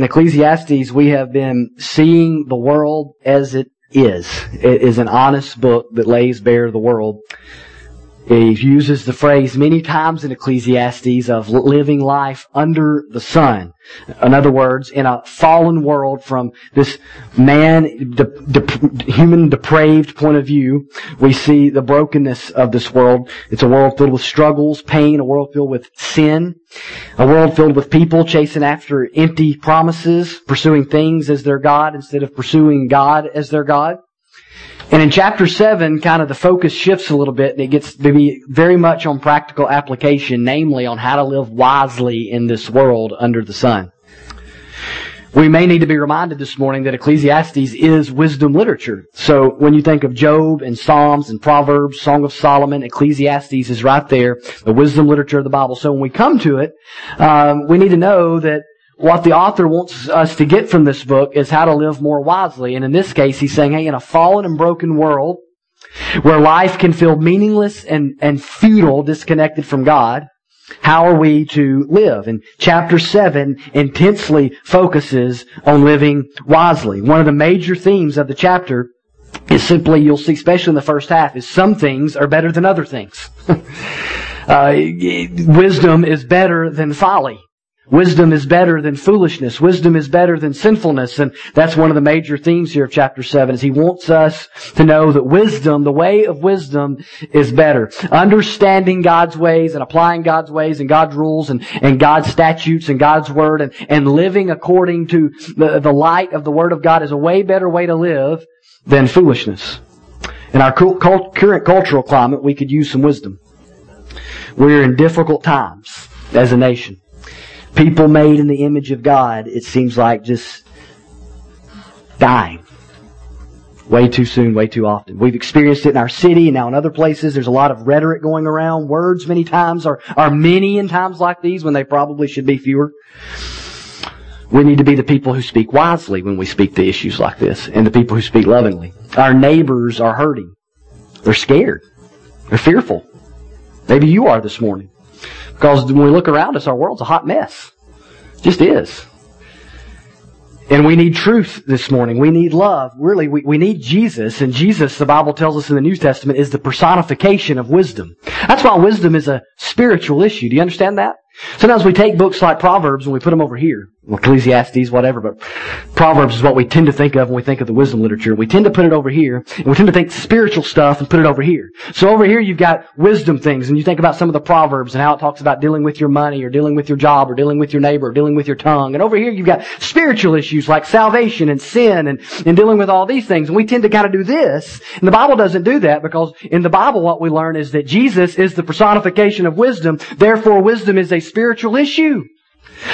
in Ecclesiastes, we have been seeing the world as it is. It is an honest book that lays bare the world. He uses the phrase many times in Ecclesiastes of living life under the sun. In other words, in a fallen world from this man, de- de- human depraved point of view, we see the brokenness of this world. It's a world filled with struggles, pain, a world filled with sin, a world filled with people chasing after empty promises, pursuing things as their God instead of pursuing God as their God. And in chapter 7, kind of the focus shifts a little bit and it gets to be very much on practical application, namely on how to live wisely in this world under the sun. We may need to be reminded this morning that Ecclesiastes is wisdom literature. So when you think of Job and Psalms and Proverbs, Song of Solomon, Ecclesiastes is right there, the wisdom literature of the Bible. So when we come to it, um, we need to know that what the author wants us to get from this book is how to live more wisely. And in this case, he's saying, hey, in a fallen and broken world, where life can feel meaningless and, and futile, disconnected from God, how are we to live? And chapter 7 intensely focuses on living wisely. One of the major themes of the chapter is simply, you'll see, especially in the first half, is some things are better than other things. uh, wisdom is better than folly. Wisdom is better than foolishness. Wisdom is better than sinfulness. And that's one of the major themes here of chapter 7 is he wants us to know that wisdom, the way of wisdom is better. Understanding God's ways and applying God's ways and God's rules and, and God's statutes and God's word and, and living according to the, the light of the word of God is a way better way to live than foolishness. In our current cultural climate, we could use some wisdom. We're in difficult times as a nation people made in the image of God, it seems like just dying. Way too soon, way too often. We've experienced it in our city and now in other places. There's a lot of rhetoric going around. Words many times are, are many in times like these when they probably should be fewer. We need to be the people who speak wisely when we speak to issues like this and the people who speak lovingly. Our neighbors are hurting. They're scared. They're fearful. Maybe you are this morning. Because when we look around us, our world's a hot mess. It just is. And we need truth this morning. We need love. Really, we, we need Jesus. And Jesus, the Bible tells us in the New Testament, is the personification of wisdom. That's why wisdom is a spiritual issue. Do you understand that? Sometimes we take books like Proverbs and we put them over here. Ecclesiastes, whatever, but Proverbs is what we tend to think of when we think of the wisdom literature. We tend to put it over here, and we tend to think spiritual stuff and put it over here. So over here you've got wisdom things, and you think about some of the Proverbs and how it talks about dealing with your money, or dealing with your job, or dealing with your neighbor, or dealing with your tongue. And over here you've got spiritual issues like salvation and sin and, and dealing with all these things. And we tend to kind of do this, and the Bible doesn't do that because in the Bible what we learn is that Jesus is the personification of wisdom, therefore wisdom is a spiritual issue.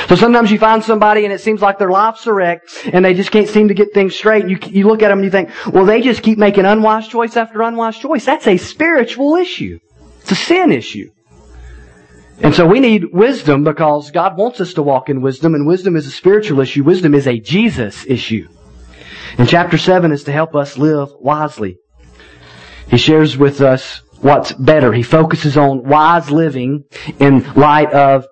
So sometimes you find somebody and it seems like their life's a wreck and they just can't seem to get things straight. You, you look at them and you think, well, they just keep making unwise choice after unwise choice. That's a spiritual issue. It's a sin issue. And so we need wisdom because God wants us to walk in wisdom and wisdom is a spiritual issue. Wisdom is a Jesus issue. And chapter 7 is to help us live wisely. He shares with us what's better. He focuses on wise living in light of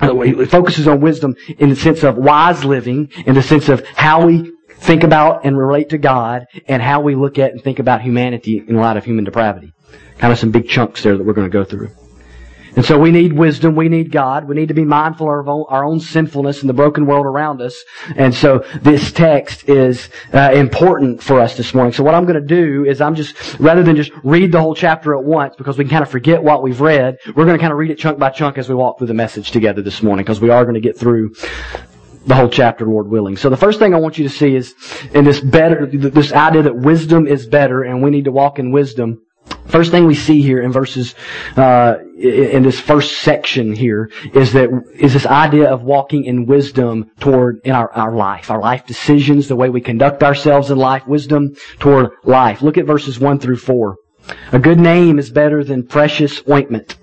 it focuses on wisdom in the sense of wise living, in the sense of how we think about and relate to God, and how we look at and think about humanity in light of human depravity. Kind of some big chunks there that we're going to go through. And so we need wisdom. We need God. We need to be mindful of our own sinfulness and the broken world around us. And so this text is uh, important for us this morning. So what I'm going to do is I'm just, rather than just read the whole chapter at once because we can kind of forget what we've read, we're going to kind of read it chunk by chunk as we walk through the message together this morning because we are going to get through the whole chapter, Lord willing. So the first thing I want you to see is in this better, this idea that wisdom is better and we need to walk in wisdom. First thing we see here in verses, uh, in this first section here is that, is this idea of walking in wisdom toward, in our, our life, our life decisions, the way we conduct ourselves in life, wisdom toward life. Look at verses 1 through 4. A good name is better than precious ointment.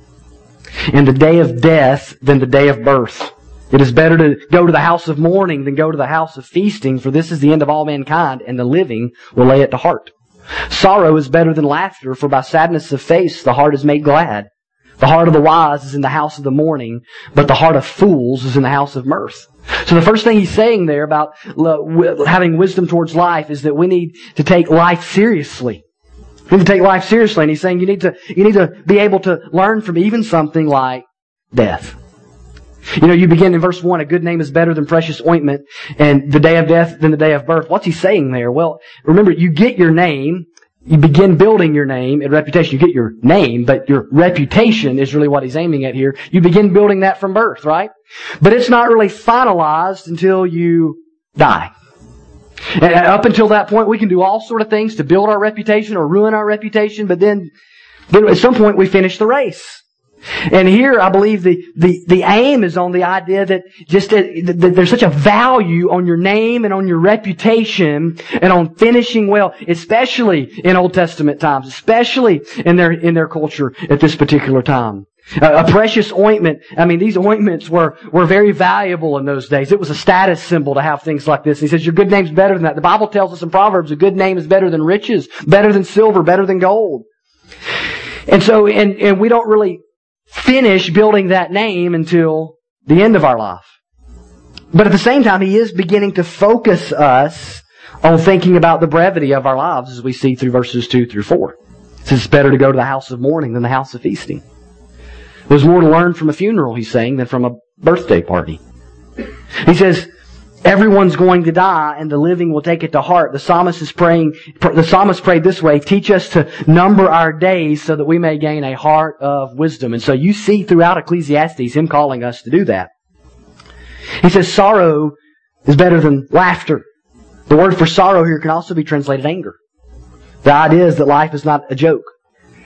In the day of death than the day of birth. It is better to go to the house of mourning than go to the house of feasting, for this is the end of all mankind, and the living will lay it to heart. Sorrow is better than laughter, for by sadness of face the heart is made glad. The heart of the wise is in the house of the mourning, but the heart of fools is in the house of mirth. So the first thing he's saying there about having wisdom towards life is that we need to take life seriously. We need to take life seriously. And he's saying you need to, you need to be able to learn from even something like death. You know, you begin in verse 1, a good name is better than precious ointment, and the day of death than the day of birth. What's he saying there? Well, remember, you get your name, you begin building your name and reputation. You get your name, but your reputation is really what he's aiming at here. You begin building that from birth, right? But it's not really finalized until you die. And up until that point, we can do all sort of things to build our reputation or ruin our reputation, but then, then at some point we finish the race. And here, I believe the, the, the aim is on the idea that just that, that there's such a value on your name and on your reputation and on finishing well, especially in Old Testament times, especially in their, in their culture at this particular time. A, precious ointment. I mean, these ointments were, were very valuable in those days. It was a status symbol to have things like this. He says, your good name's better than that. The Bible tells us in Proverbs, a good name is better than riches, better than silver, better than gold. And so, and, and we don't really finish building that name until the end of our life. But at the same time, he is beginning to focus us on thinking about the brevity of our lives as we see through verses 2 through 4. It says it's better to go to the house of mourning than the house of feasting. There's more to learn from a funeral, he's saying, than from a birthday party. He says, Everyone's going to die and the living will take it to heart. The psalmist is praying, the psalmist prayed this way, teach us to number our days so that we may gain a heart of wisdom. And so you see throughout Ecclesiastes him calling us to do that. He says sorrow is better than laughter. The word for sorrow here can also be translated anger. The idea is that life is not a joke.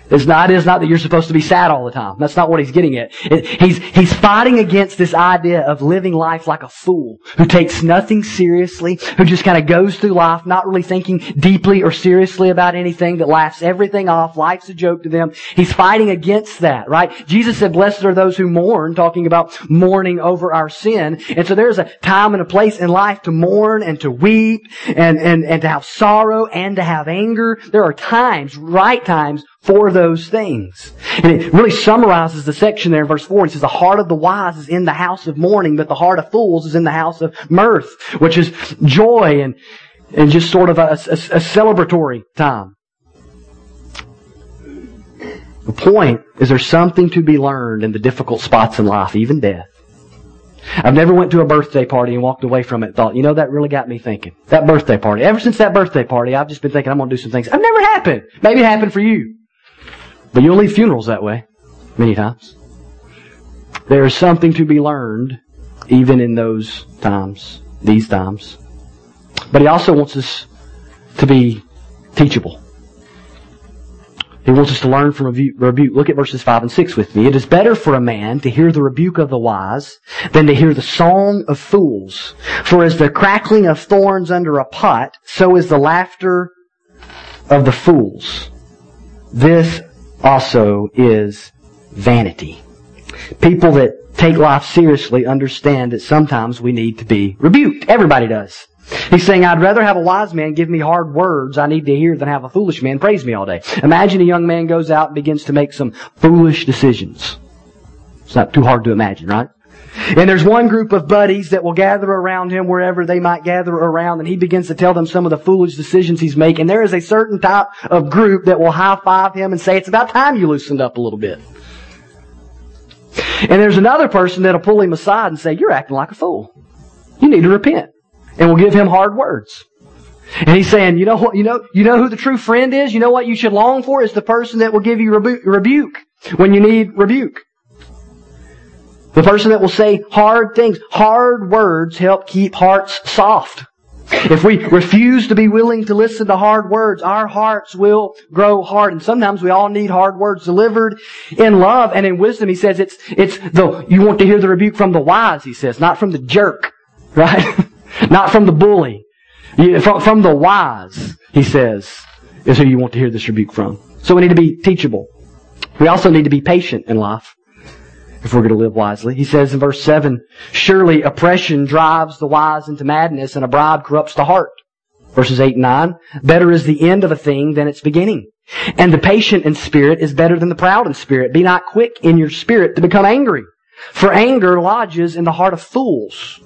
It's not, not that you're supposed to be sad all the time. That's not what he's getting at. He's, he's fighting against this idea of living life like a fool, who takes nothing seriously, who just kind of goes through life not really thinking deeply or seriously about anything, that laughs everything off, life's a joke to them. He's fighting against that, right? Jesus said, blessed are those who mourn, talking about mourning over our sin. And so there's a time and a place in life to mourn and to weep and, and, and to have sorrow and to have anger. There are times, right times, for those things. And it really summarizes the section there in verse 4. It says, the heart of the wise is in the house of mourning, but the heart of fools is in the house of mirth, which is joy and, and just sort of a, a, a celebratory time. The point is there's something to be learned in the difficult spots in life, even death. I've never went to a birthday party and walked away from it and thought, you know, that really got me thinking. That birthday party. Ever since that birthday party, I've just been thinking I'm going to do some things. I've never happened. Maybe it happened for you. But you'll leave funerals that way many times. There is something to be learned even in those times, these times. But he also wants us to be teachable. He wants us to learn from rebuke. Look at verses 5 and 6 with me. It is better for a man to hear the rebuke of the wise than to hear the song of fools. For as the crackling of thorns under a pot, so is the laughter of the fools. This also is vanity. People that take life seriously understand that sometimes we need to be rebuked. Everybody does. He's saying, I'd rather have a wise man give me hard words I need to hear than have a foolish man praise me all day. Imagine a young man goes out and begins to make some foolish decisions. It's not too hard to imagine, right? And there's one group of buddies that will gather around him wherever they might gather around, and he begins to tell them some of the foolish decisions he's making. There is a certain type of group that will high five him and say, it's about time you loosened up a little bit. And there's another person that'll pull him aside and say, you're acting like a fool. You need to repent. And will give him hard words. And he's saying, you know what, you know, you know who the true friend is? You know what you should long for? Is the person that will give you rebu- rebuke when you need rebuke. The person that will say hard things. Hard words help keep hearts soft. If we refuse to be willing to listen to hard words, our hearts will grow hard. And sometimes we all need hard words delivered in love and in wisdom. He says it's, it's the, you want to hear the rebuke from the wise, he says, not from the jerk, right? not from the bully. From, from the wise, he says, is who you want to hear this rebuke from. So we need to be teachable. We also need to be patient in life if we're going to live wisely. He says in verse 7, Surely oppression drives the wise into madness and a bribe corrupts the heart. Verses 8 and 9. Better is the end of a thing than its beginning. And the patient in spirit is better than the proud in spirit. Be not quick in your spirit to become angry. For anger lodges in the heart of fools.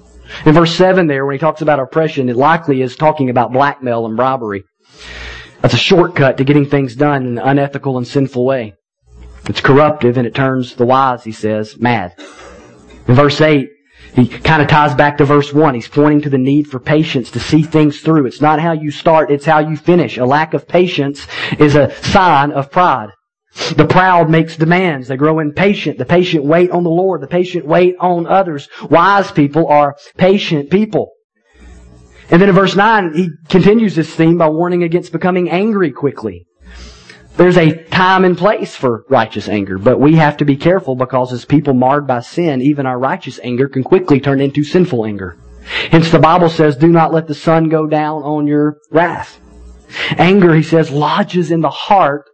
In verse 7 there, when he talks about oppression, it likely is talking about blackmail and bribery. That's a shortcut to getting things done in an unethical and sinful way. It's corruptive and it turns the wise, he says, mad. In verse 8, he kind of ties back to verse 1. He's pointing to the need for patience to see things through. It's not how you start, it's how you finish. A lack of patience is a sign of pride. The proud makes demands. They grow impatient. The patient wait on the Lord. The patient wait on others. Wise people are patient people. And then in verse 9, he continues this theme by warning against becoming angry quickly. There's a time and place for righteous anger, but we have to be careful because as people marred by sin, even our righteous anger can quickly turn into sinful anger. Hence the Bible says, do not let the sun go down on your wrath. Anger, he says, lodges in the heart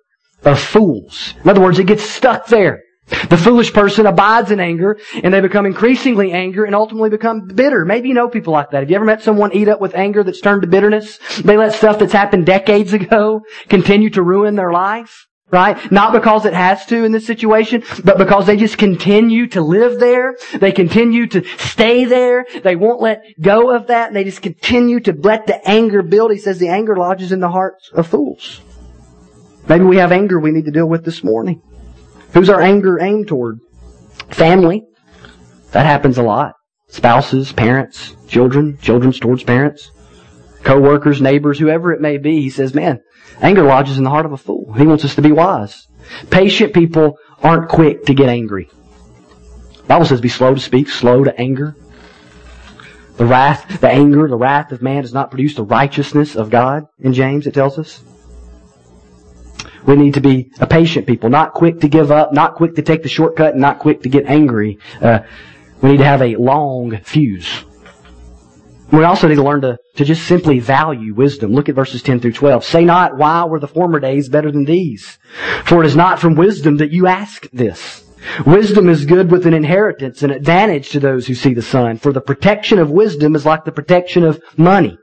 of fools. In other words, it gets stuck there. The foolish person abides in anger and they become increasingly angry and ultimately become bitter. Maybe you know people like that. Have you ever met someone eat up with anger that's turned to bitterness? They let stuff that's happened decades ago continue to ruin their life. Right? Not because it has to in this situation, but because they just continue to live there. They continue to stay there. They won't let go of that. And they just continue to let the anger build. He says the anger lodges in the hearts of fools. Maybe we have anger we need to deal with this morning. Who's our anger aimed toward? Family. That happens a lot. Spouses, parents, children, children's towards parents, co-workers, neighbors, whoever it may be. He says, man, anger lodges in the heart of a fool. He wants us to be wise. Patient people aren't quick to get angry. The Bible says be slow to speak, slow to anger. The wrath, the anger, the wrath of man does not produce the righteousness of God in James, it tells us. We need to be a patient people, not quick to give up, not quick to take the shortcut, and not quick to get angry. Uh, we need to have a long fuse. We also need to learn to, to just simply value wisdom. Look at verses 10 through 12. Say not, why were the former days better than these? For it is not from wisdom that you ask this. Wisdom is good with an inheritance, an advantage to those who see the sun. For the protection of wisdom is like the protection of money.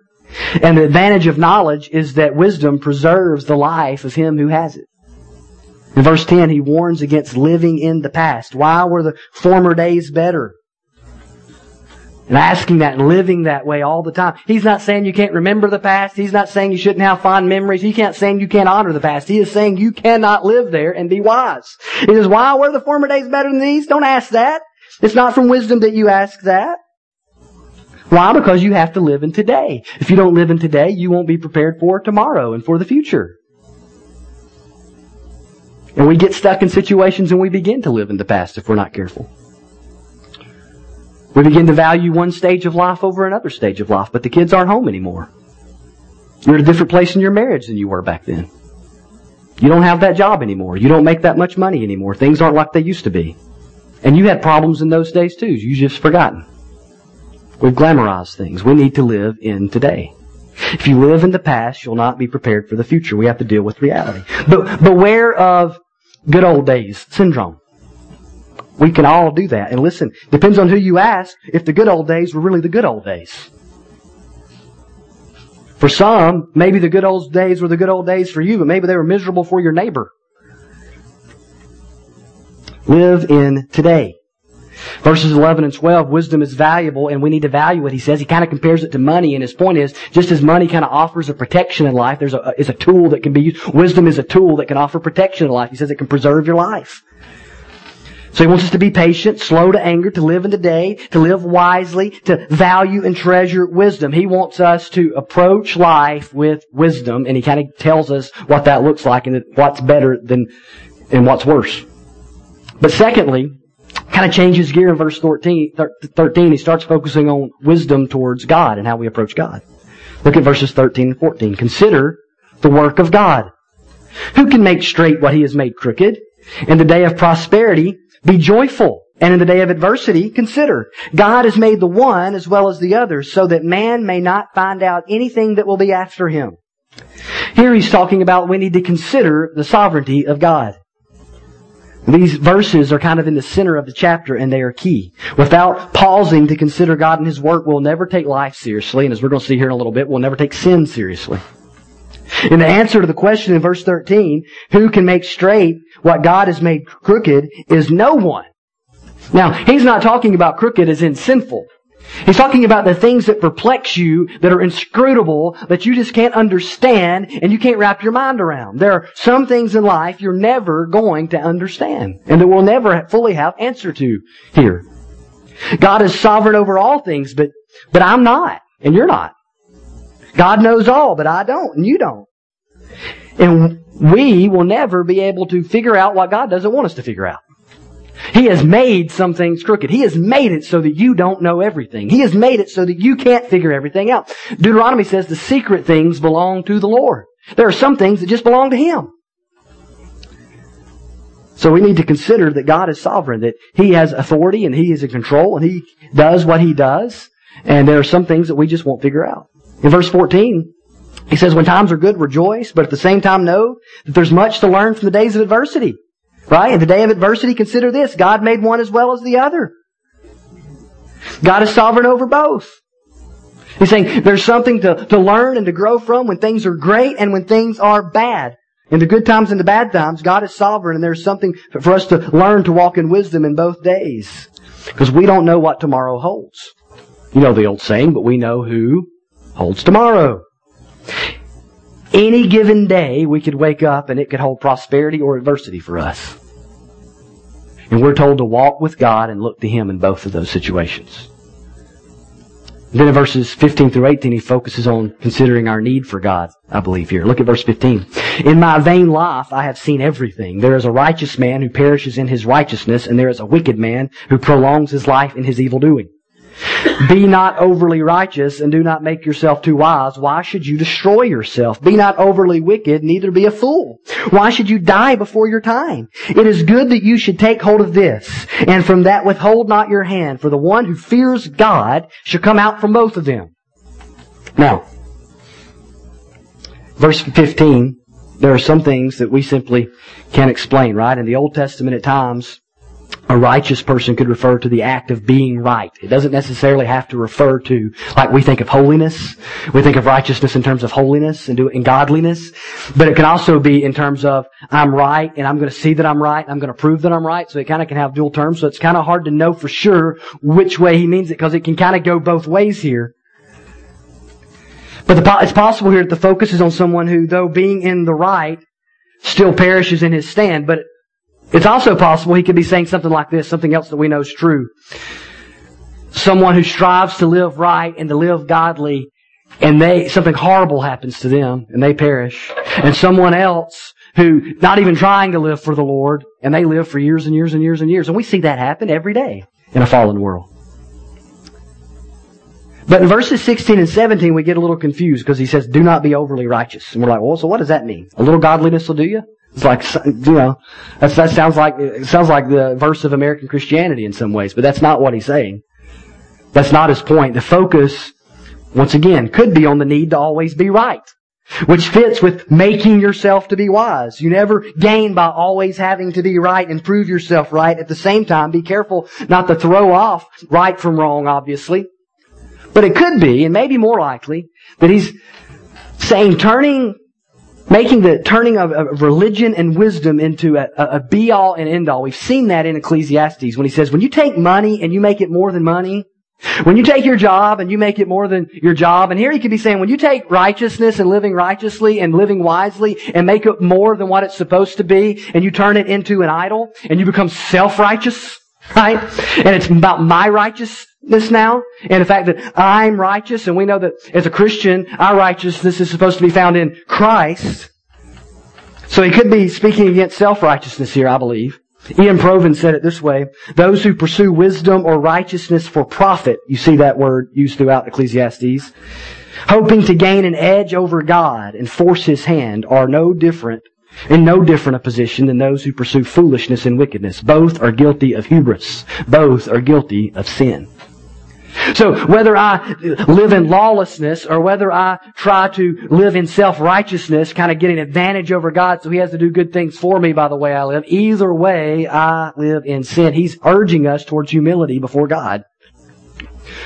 And the advantage of knowledge is that wisdom preserves the life of him who has it. In verse 10, he warns against living in the past. Why were the former days better? And asking that and living that way all the time. He's not saying you can't remember the past. He's not saying you shouldn't have fond memories. He can't saying you can't honor the past. He is saying you cannot live there and be wise. He says, why were the former days better than these? Don't ask that. It's not from wisdom that you ask that. Why? Because you have to live in today. If you don't live in today, you won't be prepared for tomorrow and for the future. And we get stuck in situations and we begin to live in the past if we're not careful. We begin to value one stage of life over another stage of life, but the kids aren't home anymore. You're at a different place in your marriage than you were back then. You don't have that job anymore. You don't make that much money anymore. Things aren't like they used to be. And you had problems in those days too. You just forgotten. We've glamorized things. We need to live in today. If you live in the past, you'll not be prepared for the future. We have to deal with reality. But beware of good old days syndrome. We can all do that. And listen, depends on who you ask if the good old days were really the good old days. For some, maybe the good old days were the good old days for you, but maybe they were miserable for your neighbor. Live in today. Verses 11 and 12, wisdom is valuable and we need to value it. He says he kind of compares it to money and his point is just as money kind of offers a protection in life, there's a, is a tool that can be used. Wisdom is a tool that can offer protection in life. He says it can preserve your life. So he wants us to be patient, slow to anger, to live in the day, to live wisely, to value and treasure wisdom. He wants us to approach life with wisdom and he kind of tells us what that looks like and what's better than and what's worse. But secondly, kind of changes gear in verse 13, 13. He starts focusing on wisdom towards God and how we approach God. Look at verses 13 and 14. Consider the work of God. Who can make straight what he has made crooked? In the day of prosperity, be joyful. And in the day of adversity, consider. God has made the one as well as the other so that man may not find out anything that will be after him. Here he's talking about we need to consider the sovereignty of God. These verses are kind of in the center of the chapter and they are key. Without pausing to consider God and His work, we'll never take life seriously. And as we're going to see here in a little bit, we'll never take sin seriously. In the answer to the question in verse 13, who can make straight what God has made crooked, is no one. Now, he's not talking about crooked as in sinful. He's talking about the things that perplex you, that are inscrutable, that you just can't understand and you can't wrap your mind around. There are some things in life you're never going to understand and that we'll never fully have answer to here. God is sovereign over all things, but, but I'm not and you're not. God knows all, but I don't and you don't. And we will never be able to figure out what God doesn't want us to figure out. He has made some things crooked. He has made it so that you don't know everything. He has made it so that you can't figure everything out. Deuteronomy says the secret things belong to the Lord. There are some things that just belong to Him. So we need to consider that God is sovereign, that He has authority and He is in control and He does what He does. And there are some things that we just won't figure out. In verse 14, he says, when times are good, rejoice, but at the same time know that there's much to learn from the days of adversity. Right? In the day of adversity, consider this. God made one as well as the other. God is sovereign over both. He's saying there's something to, to learn and to grow from when things are great and when things are bad. In the good times and the bad times, God is sovereign and there's something for us to learn to walk in wisdom in both days. Because we don't know what tomorrow holds. You know the old saying, but we know who holds tomorrow. Any given day, we could wake up and it could hold prosperity or adversity for us. And we're told to walk with God and look to Him in both of those situations. Then in verses 15 through 18, he focuses on considering our need for God, I believe here. Look at verse 15. In my vain life I have seen everything. There is a righteous man who perishes in his righteousness, and there is a wicked man who prolongs his life in his evil doing. Be not overly righteous and do not make yourself too wise. Why should you destroy yourself? Be not overly wicked, neither be a fool. Why should you die before your time? It is good that you should take hold of this, and from that withhold not your hand, for the one who fears God shall come out from both of them. Now, verse 15, there are some things that we simply can't explain, right? In the Old Testament at times, a righteous person could refer to the act of being right. It doesn't necessarily have to refer to, like we think of holiness. We think of righteousness in terms of holiness and, do, and godliness. But it can also be in terms of, I'm right and I'm going to see that I'm right and I'm going to prove that I'm right. So it kind of can have dual terms. So it's kind of hard to know for sure which way he means it because it can kind of go both ways here. But the, it's possible here that the focus is on someone who, though being in the right, still perishes in his stand. But it's also possible he could be saying something like this, something else that we know is true. Someone who strives to live right and to live godly, and they, something horrible happens to them, and they perish. And someone else who, not even trying to live for the Lord, and they live for years and years and years and years. And we see that happen every day in a fallen world. But in verses 16 and 17, we get a little confused because he says, do not be overly righteous. And we're like, well, so what does that mean? A little godliness will do you? It's like you know, that sounds like it sounds like the verse of American Christianity in some ways, but that's not what he's saying. That's not his point. The focus, once again, could be on the need to always be right, which fits with making yourself to be wise. You never gain by always having to be right and prove yourself right. At the same time, be careful not to throw off right from wrong, obviously. But it could be, and maybe more likely, that he's saying turning making the turning of, of religion and wisdom into a, a be all and end all. We've seen that in Ecclesiastes when he says, when you take money and you make it more than money, when you take your job and you make it more than your job, and here he could be saying, when you take righteousness and living righteously and living wisely and make it more than what it's supposed to be, and you turn it into an idol, and you become self-righteous, right? And it's about my righteousness now, and the fact that I'm righteous, and we know that as a Christian, our righteousness is supposed to be found in Christ. So he could be speaking against self-righteousness here, I believe. Iain Provan said it this way, those who pursue wisdom or righteousness for profit, you see that word used throughout Ecclesiastes, hoping to gain an edge over God and force his hand are no different in no different a position than those who pursue foolishness and wickedness. Both are guilty of hubris. Both are guilty of sin. So whether I live in lawlessness or whether I try to live in self-righteousness, kind of getting advantage over God so He has to do good things for me by the way I live, either way I live in sin. He's urging us towards humility before God.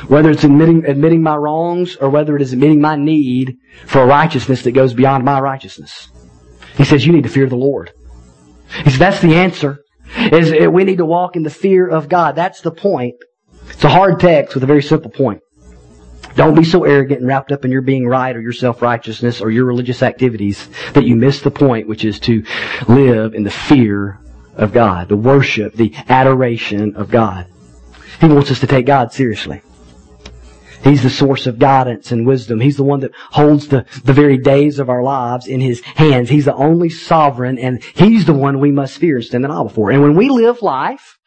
Whether it's admitting, admitting my wrongs or whether it is admitting my need for a righteousness that goes beyond my righteousness. He says you need to fear the Lord. He says that's the answer. Is we need to walk in the fear of God. That's the point. It's a hard text with a very simple point. Don't be so arrogant and wrapped up in your being right or your self-righteousness or your religious activities that you miss the point, which is to live in the fear of God, the worship, the adoration of God. He wants us to take God seriously. He's the source of guidance and wisdom. He's the one that holds the, the very days of our lives in His hands. He's the only sovereign and He's the one we must fear and stand in awe before. And when we live life,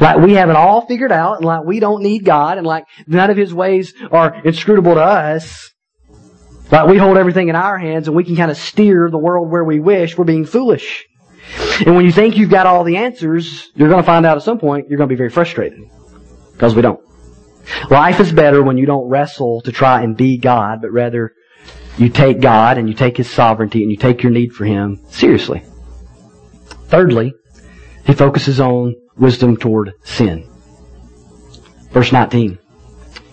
like we have it all figured out and like we don't need God and like none of His ways are inscrutable to us, like we hold everything in our hands and we can kind of steer the world where we wish, we're being foolish. And when you think you've got all the answers, you're going to find out at some point you're going to be very frustrated. Because we don't. Life is better when you don't wrestle to try and be God, but rather you take God and you take His sovereignty and you take your need for Him seriously. Thirdly, he focuses on wisdom toward sin. Verse 19.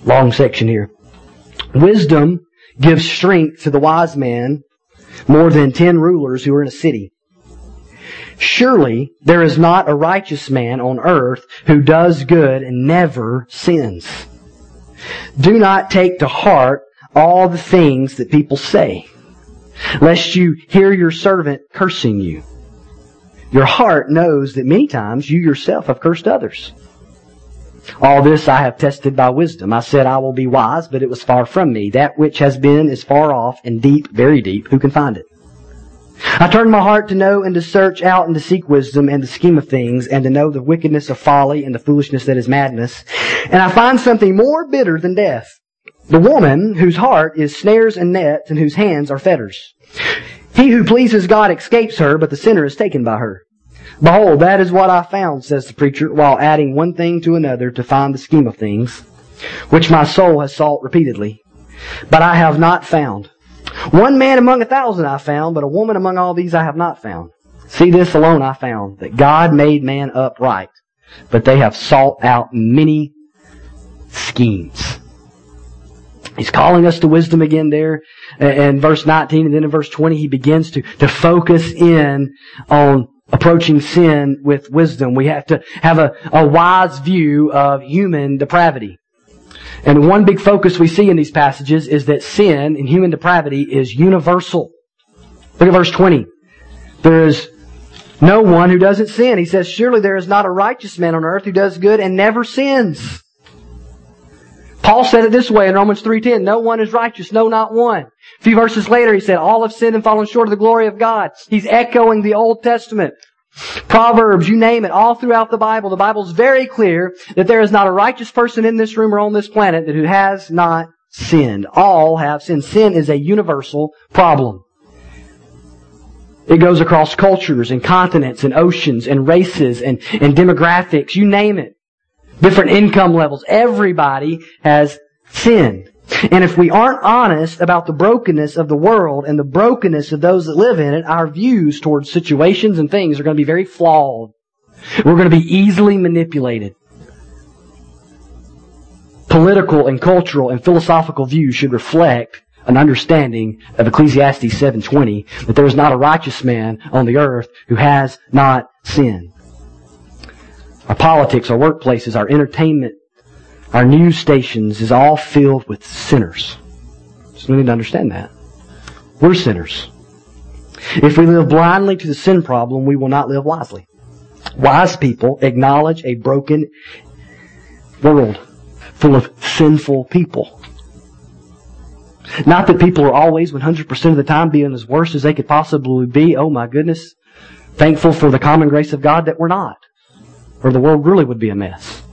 Long section here. Wisdom gives strength to the wise man more than ten rulers who are in a city. Surely there is not a righteous man on earth who does good and never sins. Do not take to heart all the things that people say, lest you hear your servant cursing you. Your heart knows that many times you yourself have cursed others. All this I have tested by wisdom. I said I will be wise, but it was far from me. That which has been is far off and deep, very deep. Who can find it? I turned my heart to know and to search out and to seek wisdom and the scheme of things and to know the wickedness of folly and the foolishness that is madness. And I find something more bitter than death. The woman whose heart is snares and nets and whose hands are fetters. He who pleases God escapes her, but the sinner is taken by her. Behold, that is what I found, says the preacher, while adding one thing to another to find the scheme of things, which my soul has sought repeatedly. But I have not found. One man among a thousand I found, but a woman among all these I have not found. See this alone I found, that God made man upright, but they have sought out many schemes. He's calling us to wisdom again there in verse 19 and then in verse 20 he begins to, to focus in on approaching sin with wisdom. We have to have a, a wise view of human depravity. And one big focus we see in these passages is that sin and human depravity is universal. Look at verse 20. There is no one who doesn't sin. He says, surely there is not a righteous man on earth who does good and never sins. Paul said it this way in Romans 3.10, no one is righteous, no not one. A few verses later he said, all have sinned and fallen short of the glory of God. He's echoing the Old Testament. Proverbs, you name it, all throughout the Bible. The Bible's very clear that there is not a righteous person in this room or on this planet that who has not sinned. All have sinned. Sin is a universal problem. It goes across cultures and continents and oceans and races and, and demographics. You name it. Different income levels. Everybody has sinned. And if we aren't honest about the brokenness of the world and the brokenness of those that live in it, our views towards situations and things are going to be very flawed. We're going to be easily manipulated. Political and cultural and philosophical views should reflect an understanding of Ecclesiastes 7:20 that there is not a righteous man on the earth who has not sinned. Our politics, our workplaces, our entertainment our news stations is all filled with sinners. So we need to understand that. We're sinners. If we live blindly to the sin problem, we will not live wisely. Wise people acknowledge a broken world full of sinful people. Not that people are always 100% of the time being as worse as they could possibly be. Oh my goodness. Thankful for the common grace of God that we're not. Or the world really would be a mess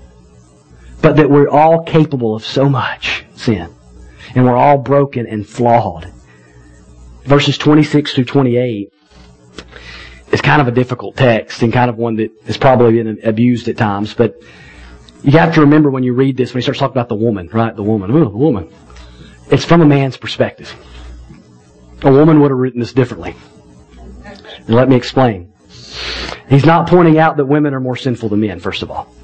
but that we're all capable of so much sin. And we're all broken and flawed. Verses 26 through 28 is kind of a difficult text and kind of one that has probably been abused at times, but You have to remember when you read this, when he starts talking about the woman, right? The woman. Ooh, the woman. It's from a man's perspective. A woman would have written this differently. And let me explain. He's not pointing out that women are more sinful than men, first of all.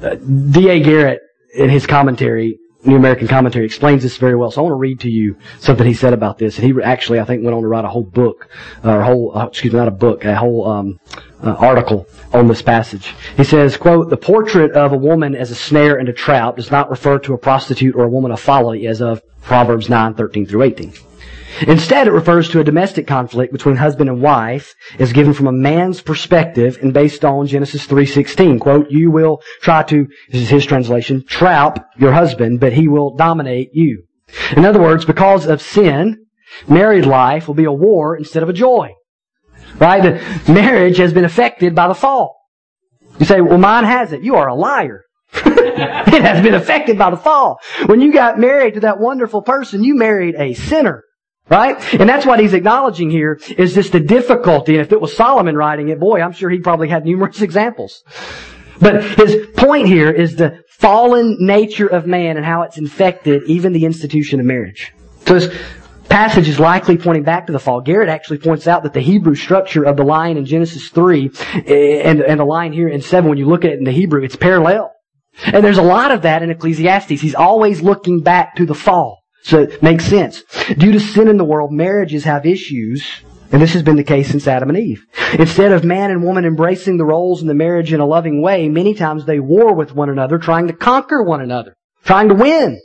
Uh, D.A. Garrett, in his commentary, New American Commentary, explains this very well. So I want to read to you something he said about this. And he actually, I think, went on to write a whole book, or a whole, uh, excuse me, not a book, a whole um, uh, article on this passage. He says, quote, the portrait of a woman as a snare and a trap does not refer to a prostitute or a woman of folly as of Proverbs 9, 13 through 18. Instead, it refers to a domestic conflict between husband and wife as given from a man's perspective and based on Genesis 3.16. Quote, you will try to, this is his translation, trap your husband, but he will dominate you. In other words, because of sin, married life will be a war instead of a joy. Right? The marriage has been affected by the fall. You say, well, mine hasn't. You are a liar. it has been affected by the fall. When you got married to that wonderful person, you married a sinner. Right? And that's what he's acknowledging here is just the difficulty. And if it was Solomon writing it, boy, I'm sure he probably had numerous examples. But his point here is the fallen nature of man and how it's infected even the institution of marriage. So this passage is likely pointing back to the fall. Garrett actually points out that the Hebrew structure of the line in Genesis 3 eh, and, and the line here in 7, when you look at it in the Hebrew, it's parallel. And there's a lot of that in Ecclesiastes. He's always looking back to the fall. So it makes sense. Due to sin in the world, marriages have issues, and this has been the case since Adam and Eve. Instead of man and woman embracing the roles in the marriage in a loving way, many times they war with one another, trying to conquer one another, trying to win.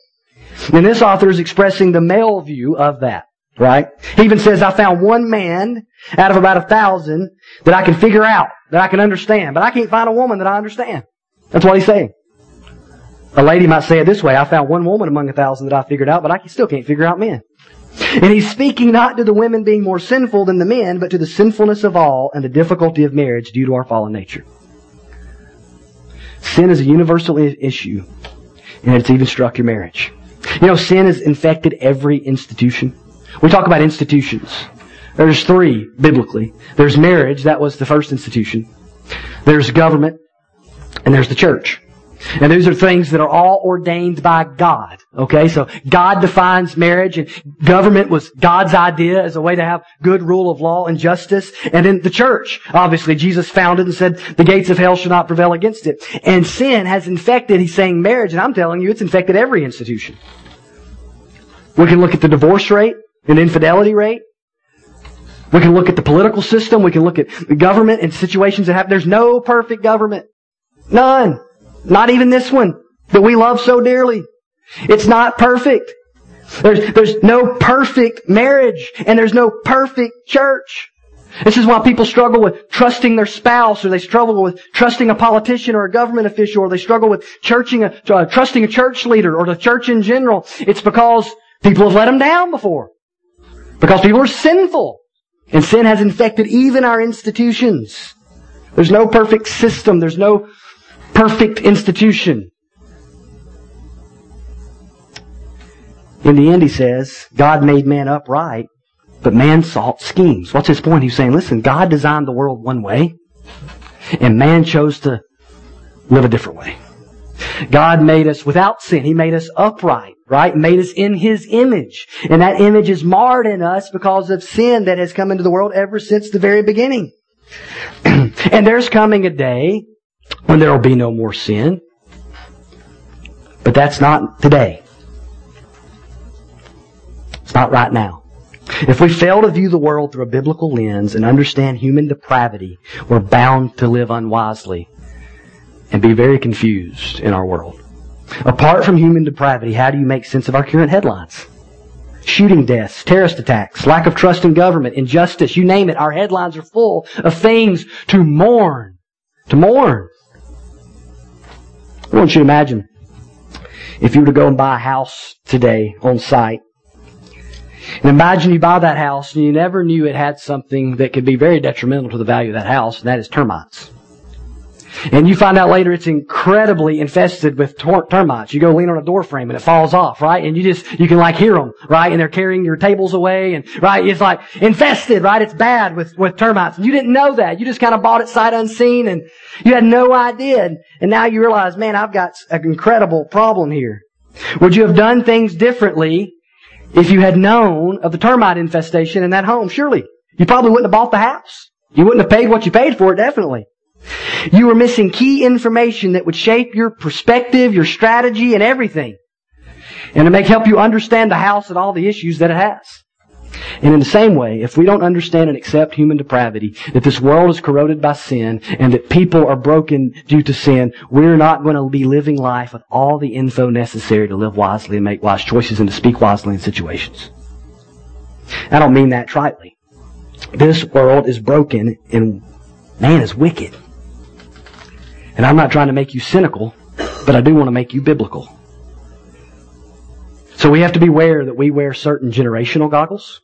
And this author is expressing the male view of that, right? He even says, I found one man out of about a thousand that I can figure out, that I can understand, but I can't find a woman that I understand. That's what he's saying. A lady might say it this way, I found one woman among a thousand that I figured out, but I still can't figure out men. And he's speaking not to the women being more sinful than the men, but to the sinfulness of all and the difficulty of marriage due to our fallen nature. Sin is a universal issue, and it's even struck your marriage. You know, sin has infected every institution. We talk about institutions. There's three, biblically. There's marriage, that was the first institution. There's government, and there's the church. And these are things that are all ordained by God. Okay, so God defines marriage and government was God's idea as a way to have good rule of law and justice. And then the church, obviously, Jesus founded and said the gates of hell shall not prevail against it. And sin has infected, he's saying marriage, and I'm telling you, it's infected every institution. We can look at the divorce rate and infidelity rate. We can look at the political system. We can look at the government and situations that have, there's no perfect government. None. Not even this one that we love so dearly. It's not perfect. There's, there's no perfect marriage and there's no perfect church. This is why people struggle with trusting their spouse or they struggle with trusting a politician or a government official or they struggle with churching a, uh, trusting a church leader or the church in general. It's because people have let them down before. Because people are sinful. And sin has infected even our institutions. There's no perfect system. There's no perfect institution. In the end, he says, God made man upright, but man sought schemes. What's his point? He's saying, listen, God designed the world one way, and man chose to live a different way. God made us without sin. He made us upright, right? Made us in His image. And that image is marred in us because of sin that has come into the world ever since the very beginning. and there's coming a day when there will be no more sin. But that's not today. It's not right now. If we fail to view the world through a biblical lens and understand human depravity, we're bound to live unwisely and be very confused in our world. Apart from human depravity, how do you make sense of our current headlines? Shooting deaths, terrorist attacks, lack of trust in government, injustice, you name it. Our headlines are full of things to mourn. To mourn. I want you to imagine if you were to go and buy a house today on site. And imagine you buy that house and you never knew it had something that could be very detrimental to the value of that house, and that is termites. And you find out later it's incredibly infested with termites. You go lean on a door frame and it falls off, right? And you just, you can like hear them, right? And they're carrying your tables away and, right? It's like infested, right? It's bad with, with termites. And you didn't know that. You just kind of bought it sight unseen and you had no idea. And now you realize, man, I've got an incredible problem here. Would you have done things differently if you had known of the termite infestation in that home? Surely. You probably wouldn't have bought the house. You wouldn't have paid what you paid for it, definitely. You were missing key information that would shape your perspective, your strategy, and everything. And it may help you understand the house and all the issues that it has. And in the same way, if we don't understand and accept human depravity, that this world is corroded by sin, and that people are broken due to sin, we're not going to be living life with all the info necessary to live wisely and make wise choices and to speak wisely in situations. I don't mean that tritely. This world is broken and man is wicked. And I'm not trying to make you cynical, but I do want to make you biblical. So we have to beware that we wear certain generational goggles,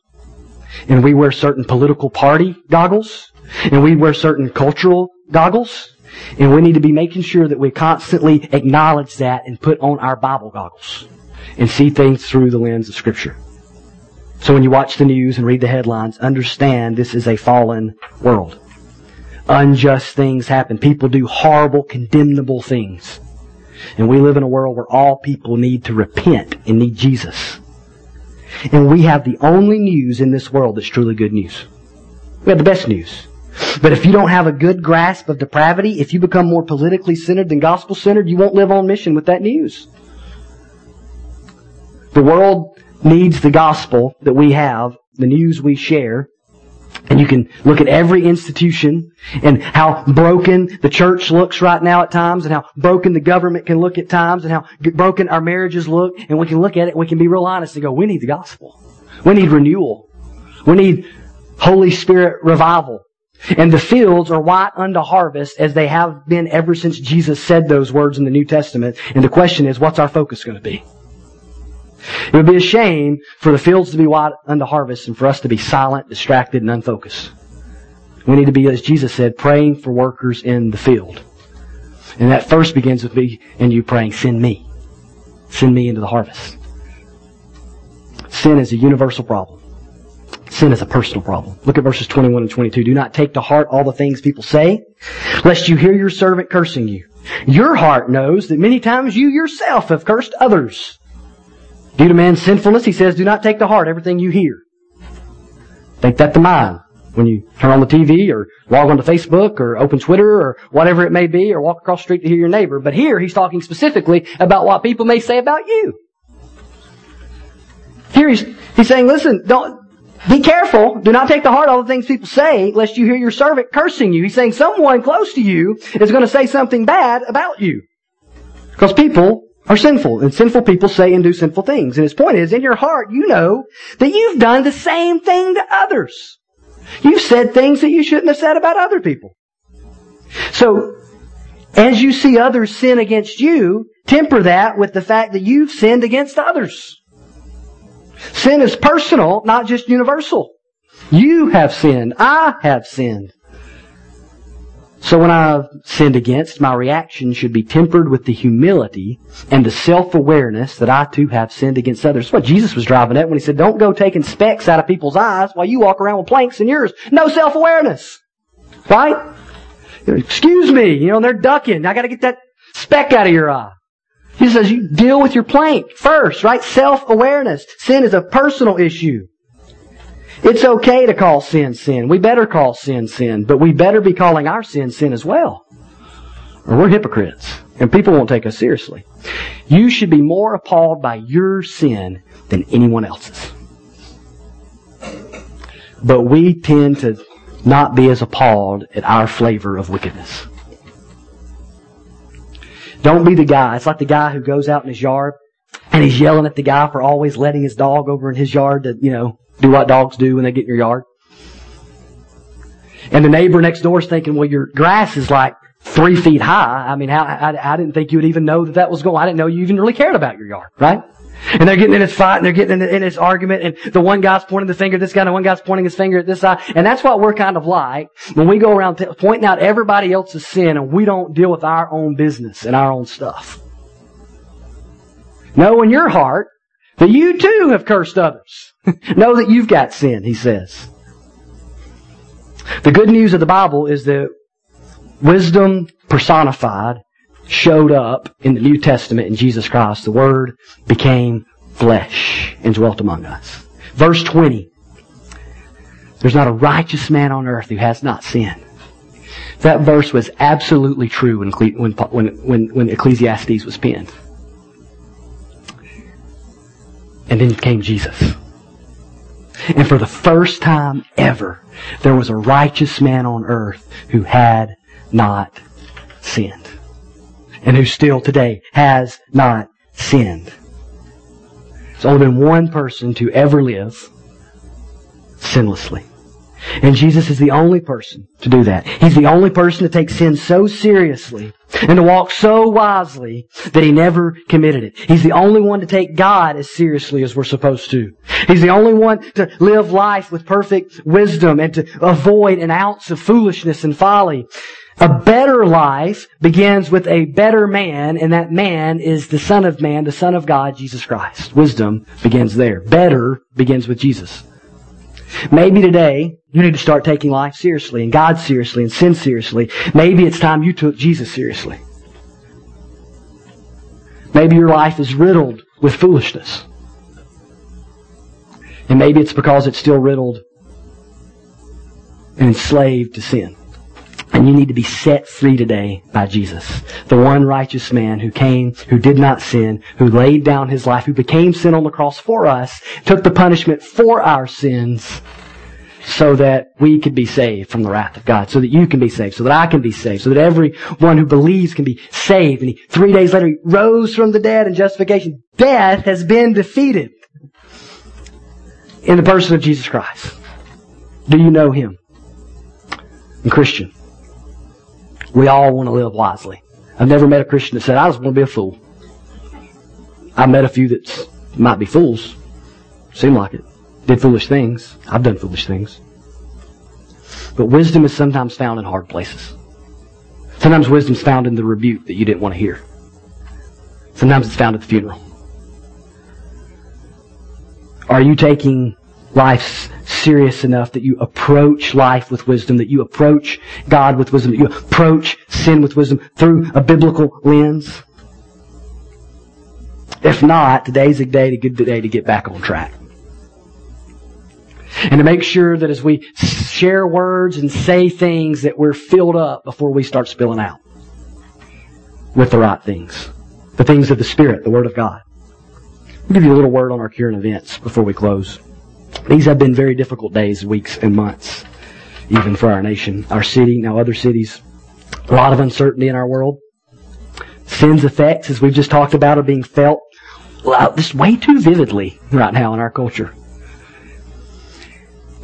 and we wear certain political party goggles, and we wear certain cultural goggles, and we need to be making sure that we constantly acknowledge that and put on our Bible goggles and see things through the lens of Scripture. So when you watch the news and read the headlines, understand this is a fallen world. Unjust things happen. People do horrible, condemnable things. And we live in a world where all people need to repent and need Jesus. And we have the only news in this world that's truly good news. We have the best news. But if you don't have a good grasp of depravity, if you become more politically centered than gospel centered, you won't live on mission with that news. The world needs the gospel that we have, the news we share, and you can look at every institution and how broken the church looks right now at times and how broken the government can look at times and how broken our marriages look. And we can look at it and we can be real honest and go, we need the gospel. We need renewal. We need Holy Spirit revival. And the fields are white unto harvest as they have been ever since Jesus said those words in the New Testament. And the question is, what's our focus going to be? It would be a shame for the fields to be wide unto harvest and for us to be silent, distracted, and unfocused. We need to be, as Jesus said, praying for workers in the field. And that first begins with me and you praying, send me. Send me into the harvest. Sin is a universal problem. Sin is a personal problem. Look at verses 21 and 22. Do not take to heart all the things people say, lest you hear your servant cursing you. Your heart knows that many times you yourself have cursed others. Due to man's sinfulness, he says, do not take to heart everything you hear. Take that to mind when you turn on the TV or log onto Facebook or open Twitter or whatever it may be or walk across the street to hear your neighbor. But here he's talking specifically about what people may say about you. Here he's, he's saying, listen, don't, be careful. Do not take to heart all the things people say, lest you hear your servant cursing you. He's saying someone close to you is going to say something bad about you. Because people are sinful, and sinful people say and do sinful things. And his point is, in your heart, you know that you've done the same thing to others. You've said things that you shouldn't have said about other people. So, as you see others sin against you, temper that with the fact that you've sinned against others. Sin is personal, not just universal. You have sinned. I have sinned. So when I've sinned against, my reaction should be tempered with the humility and the self-awareness that I too have sinned against others. That's what Jesus was driving at when he said, don't go taking specks out of people's eyes while you walk around with planks in yours. No self-awareness. Right? Excuse me, you know, they're ducking. I gotta get that speck out of your eye. He says you deal with your plank first, right? Self-awareness. Sin is a personal issue. It's okay to call sin sin. We better call sin sin, but we better be calling our sin sin as well. Or we're hypocrites, and people won't take us seriously. You should be more appalled by your sin than anyone else's. But we tend to not be as appalled at our flavor of wickedness. Don't be the guy. It's like the guy who goes out in his yard and he's yelling at the guy for always letting his dog over in his yard to, you know, do what dogs do when they get in your yard. And the neighbor next door is thinking, well, your grass is like three feet high. I mean, how, I, I didn't think you would even know that that was going. I didn't know you even really cared about your yard, right? And they're getting in this fight and they're getting in, this argument and the one guy's pointing the finger at this guy and the one guy's pointing his finger at this guy. And that's what we're kind of like when we go around t- pointing out everybody else's sin and we don't deal with our own business and our own stuff. Know in your heart that you too have cursed others. know that you've got sin, he says. The good news of the Bible is that wisdom personified showed up in the New Testament in Jesus Christ. The Word became flesh and dwelt among us. Verse 20. There's not a righteous man on earth who has not sinned. That verse was absolutely true when, when, when, when Ecclesiastes was penned. And then came Jesus. And for the first time ever, there was a righteous man on earth who had not sinned and who still today has not sinned. There's only been one person to ever live sinlessly. And Jesus is the only person to do that. He's the only person to take sin so seriously and to walk so wisely that he never committed it. He's the only one to take God as seriously as we're supposed to. He's the only one to live life with perfect wisdom and to avoid an ounce of foolishness and folly. A better life begins with a better man, and that man is the Son of Man, the Son of God, Jesus Christ. Wisdom begins there. Better begins with Jesus. Maybe today you need to start taking life seriously and God seriously and sin seriously. Maybe it's time you took Jesus seriously. Maybe your life is riddled with foolishness. And maybe it's because it's still riddled and enslaved to sin. And you need to be set free today by Jesus. The one righteous man who came, who did not sin, who laid down his life, who became sin on the cross for us, took the punishment for our sins, so that we could be saved from the wrath of God, so that you can be saved, so that I can be saved, so that everyone who believes can be saved. And he, three days later, he rose from the dead in justification. Death has been defeated in the person of Jesus Christ. Do you know him? And Christian, we all want to live wisely. I've never met a Christian that said, I just want to be a fool. I've met a few that might be fools. Seem like it. Did foolish things. I've done foolish things. But wisdom is sometimes found in hard places. Sometimes wisdom is found in the rebuke that you didn't want to hear. Sometimes it's found at the funeral. Are you taking life serious enough that you approach life with wisdom, that you approach God with wisdom, that you approach sin with wisdom through a biblical lens? If not, today's a day, a good day to get back on track. And to make sure that as we share words and say things that we're filled up before we start spilling out with the right things. The things of the Spirit, the Word of God. I'll give you a little word on our current events before we close. These have been very difficult days, weeks, and months, even for our nation, our city, now other cities. A lot of uncertainty in our world. Sin's effects, as we've just talked about, are being felt just way too vividly right now in our culture.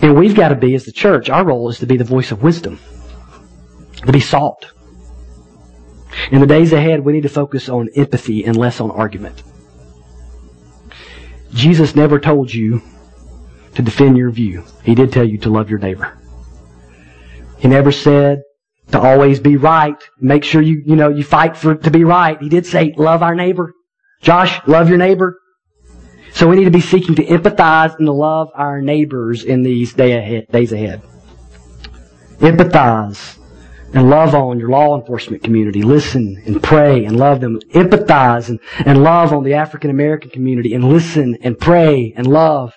And we've got to be, as the church, our role is to be the voice of wisdom, to be salt. In the days ahead, we need to focus on empathy and less on argument. Jesus never told you to defend your view. He did tell you to love your neighbor. He never said to always be right. Make sure you, you know, you fight for to be right. He did say, love our neighbor. Josh, love your neighbor. So we need to be seeking to empathize and to love our neighbors in these day ahead, days ahead. Empathize and love on your law enforcement community. Listen and pray and love them. Empathize and, and love on the African American community and listen and pray and love.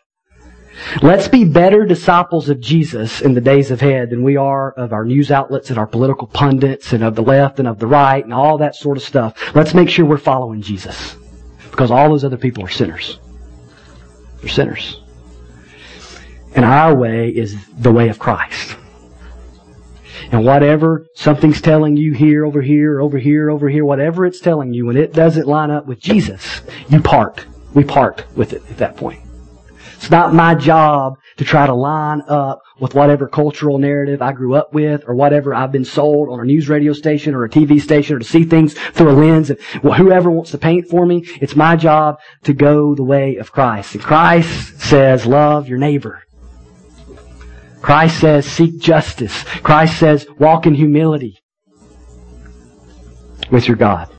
Let's be better disciples of Jesus in the days ahead than we are of our news outlets and our political pundits and of the left and of the right and all that sort of stuff. Let's make sure we're following Jesus. Because all those other people are sinners. They're sinners. And our way is the way of Christ. And whatever something's telling you here, over here, over here, over here, whatever it's telling you, when it doesn't line up with Jesus, you part. We part with it at that point. It's not my job to try to line up with whatever cultural narrative I grew up with or whatever I've been sold on a news radio station or a TV station or to see things through a lens of whoever wants to paint for me. It's my job to go the way of Christ. And Christ says, love your neighbor. Christ says, seek justice. Christ says, walk in humility with your God.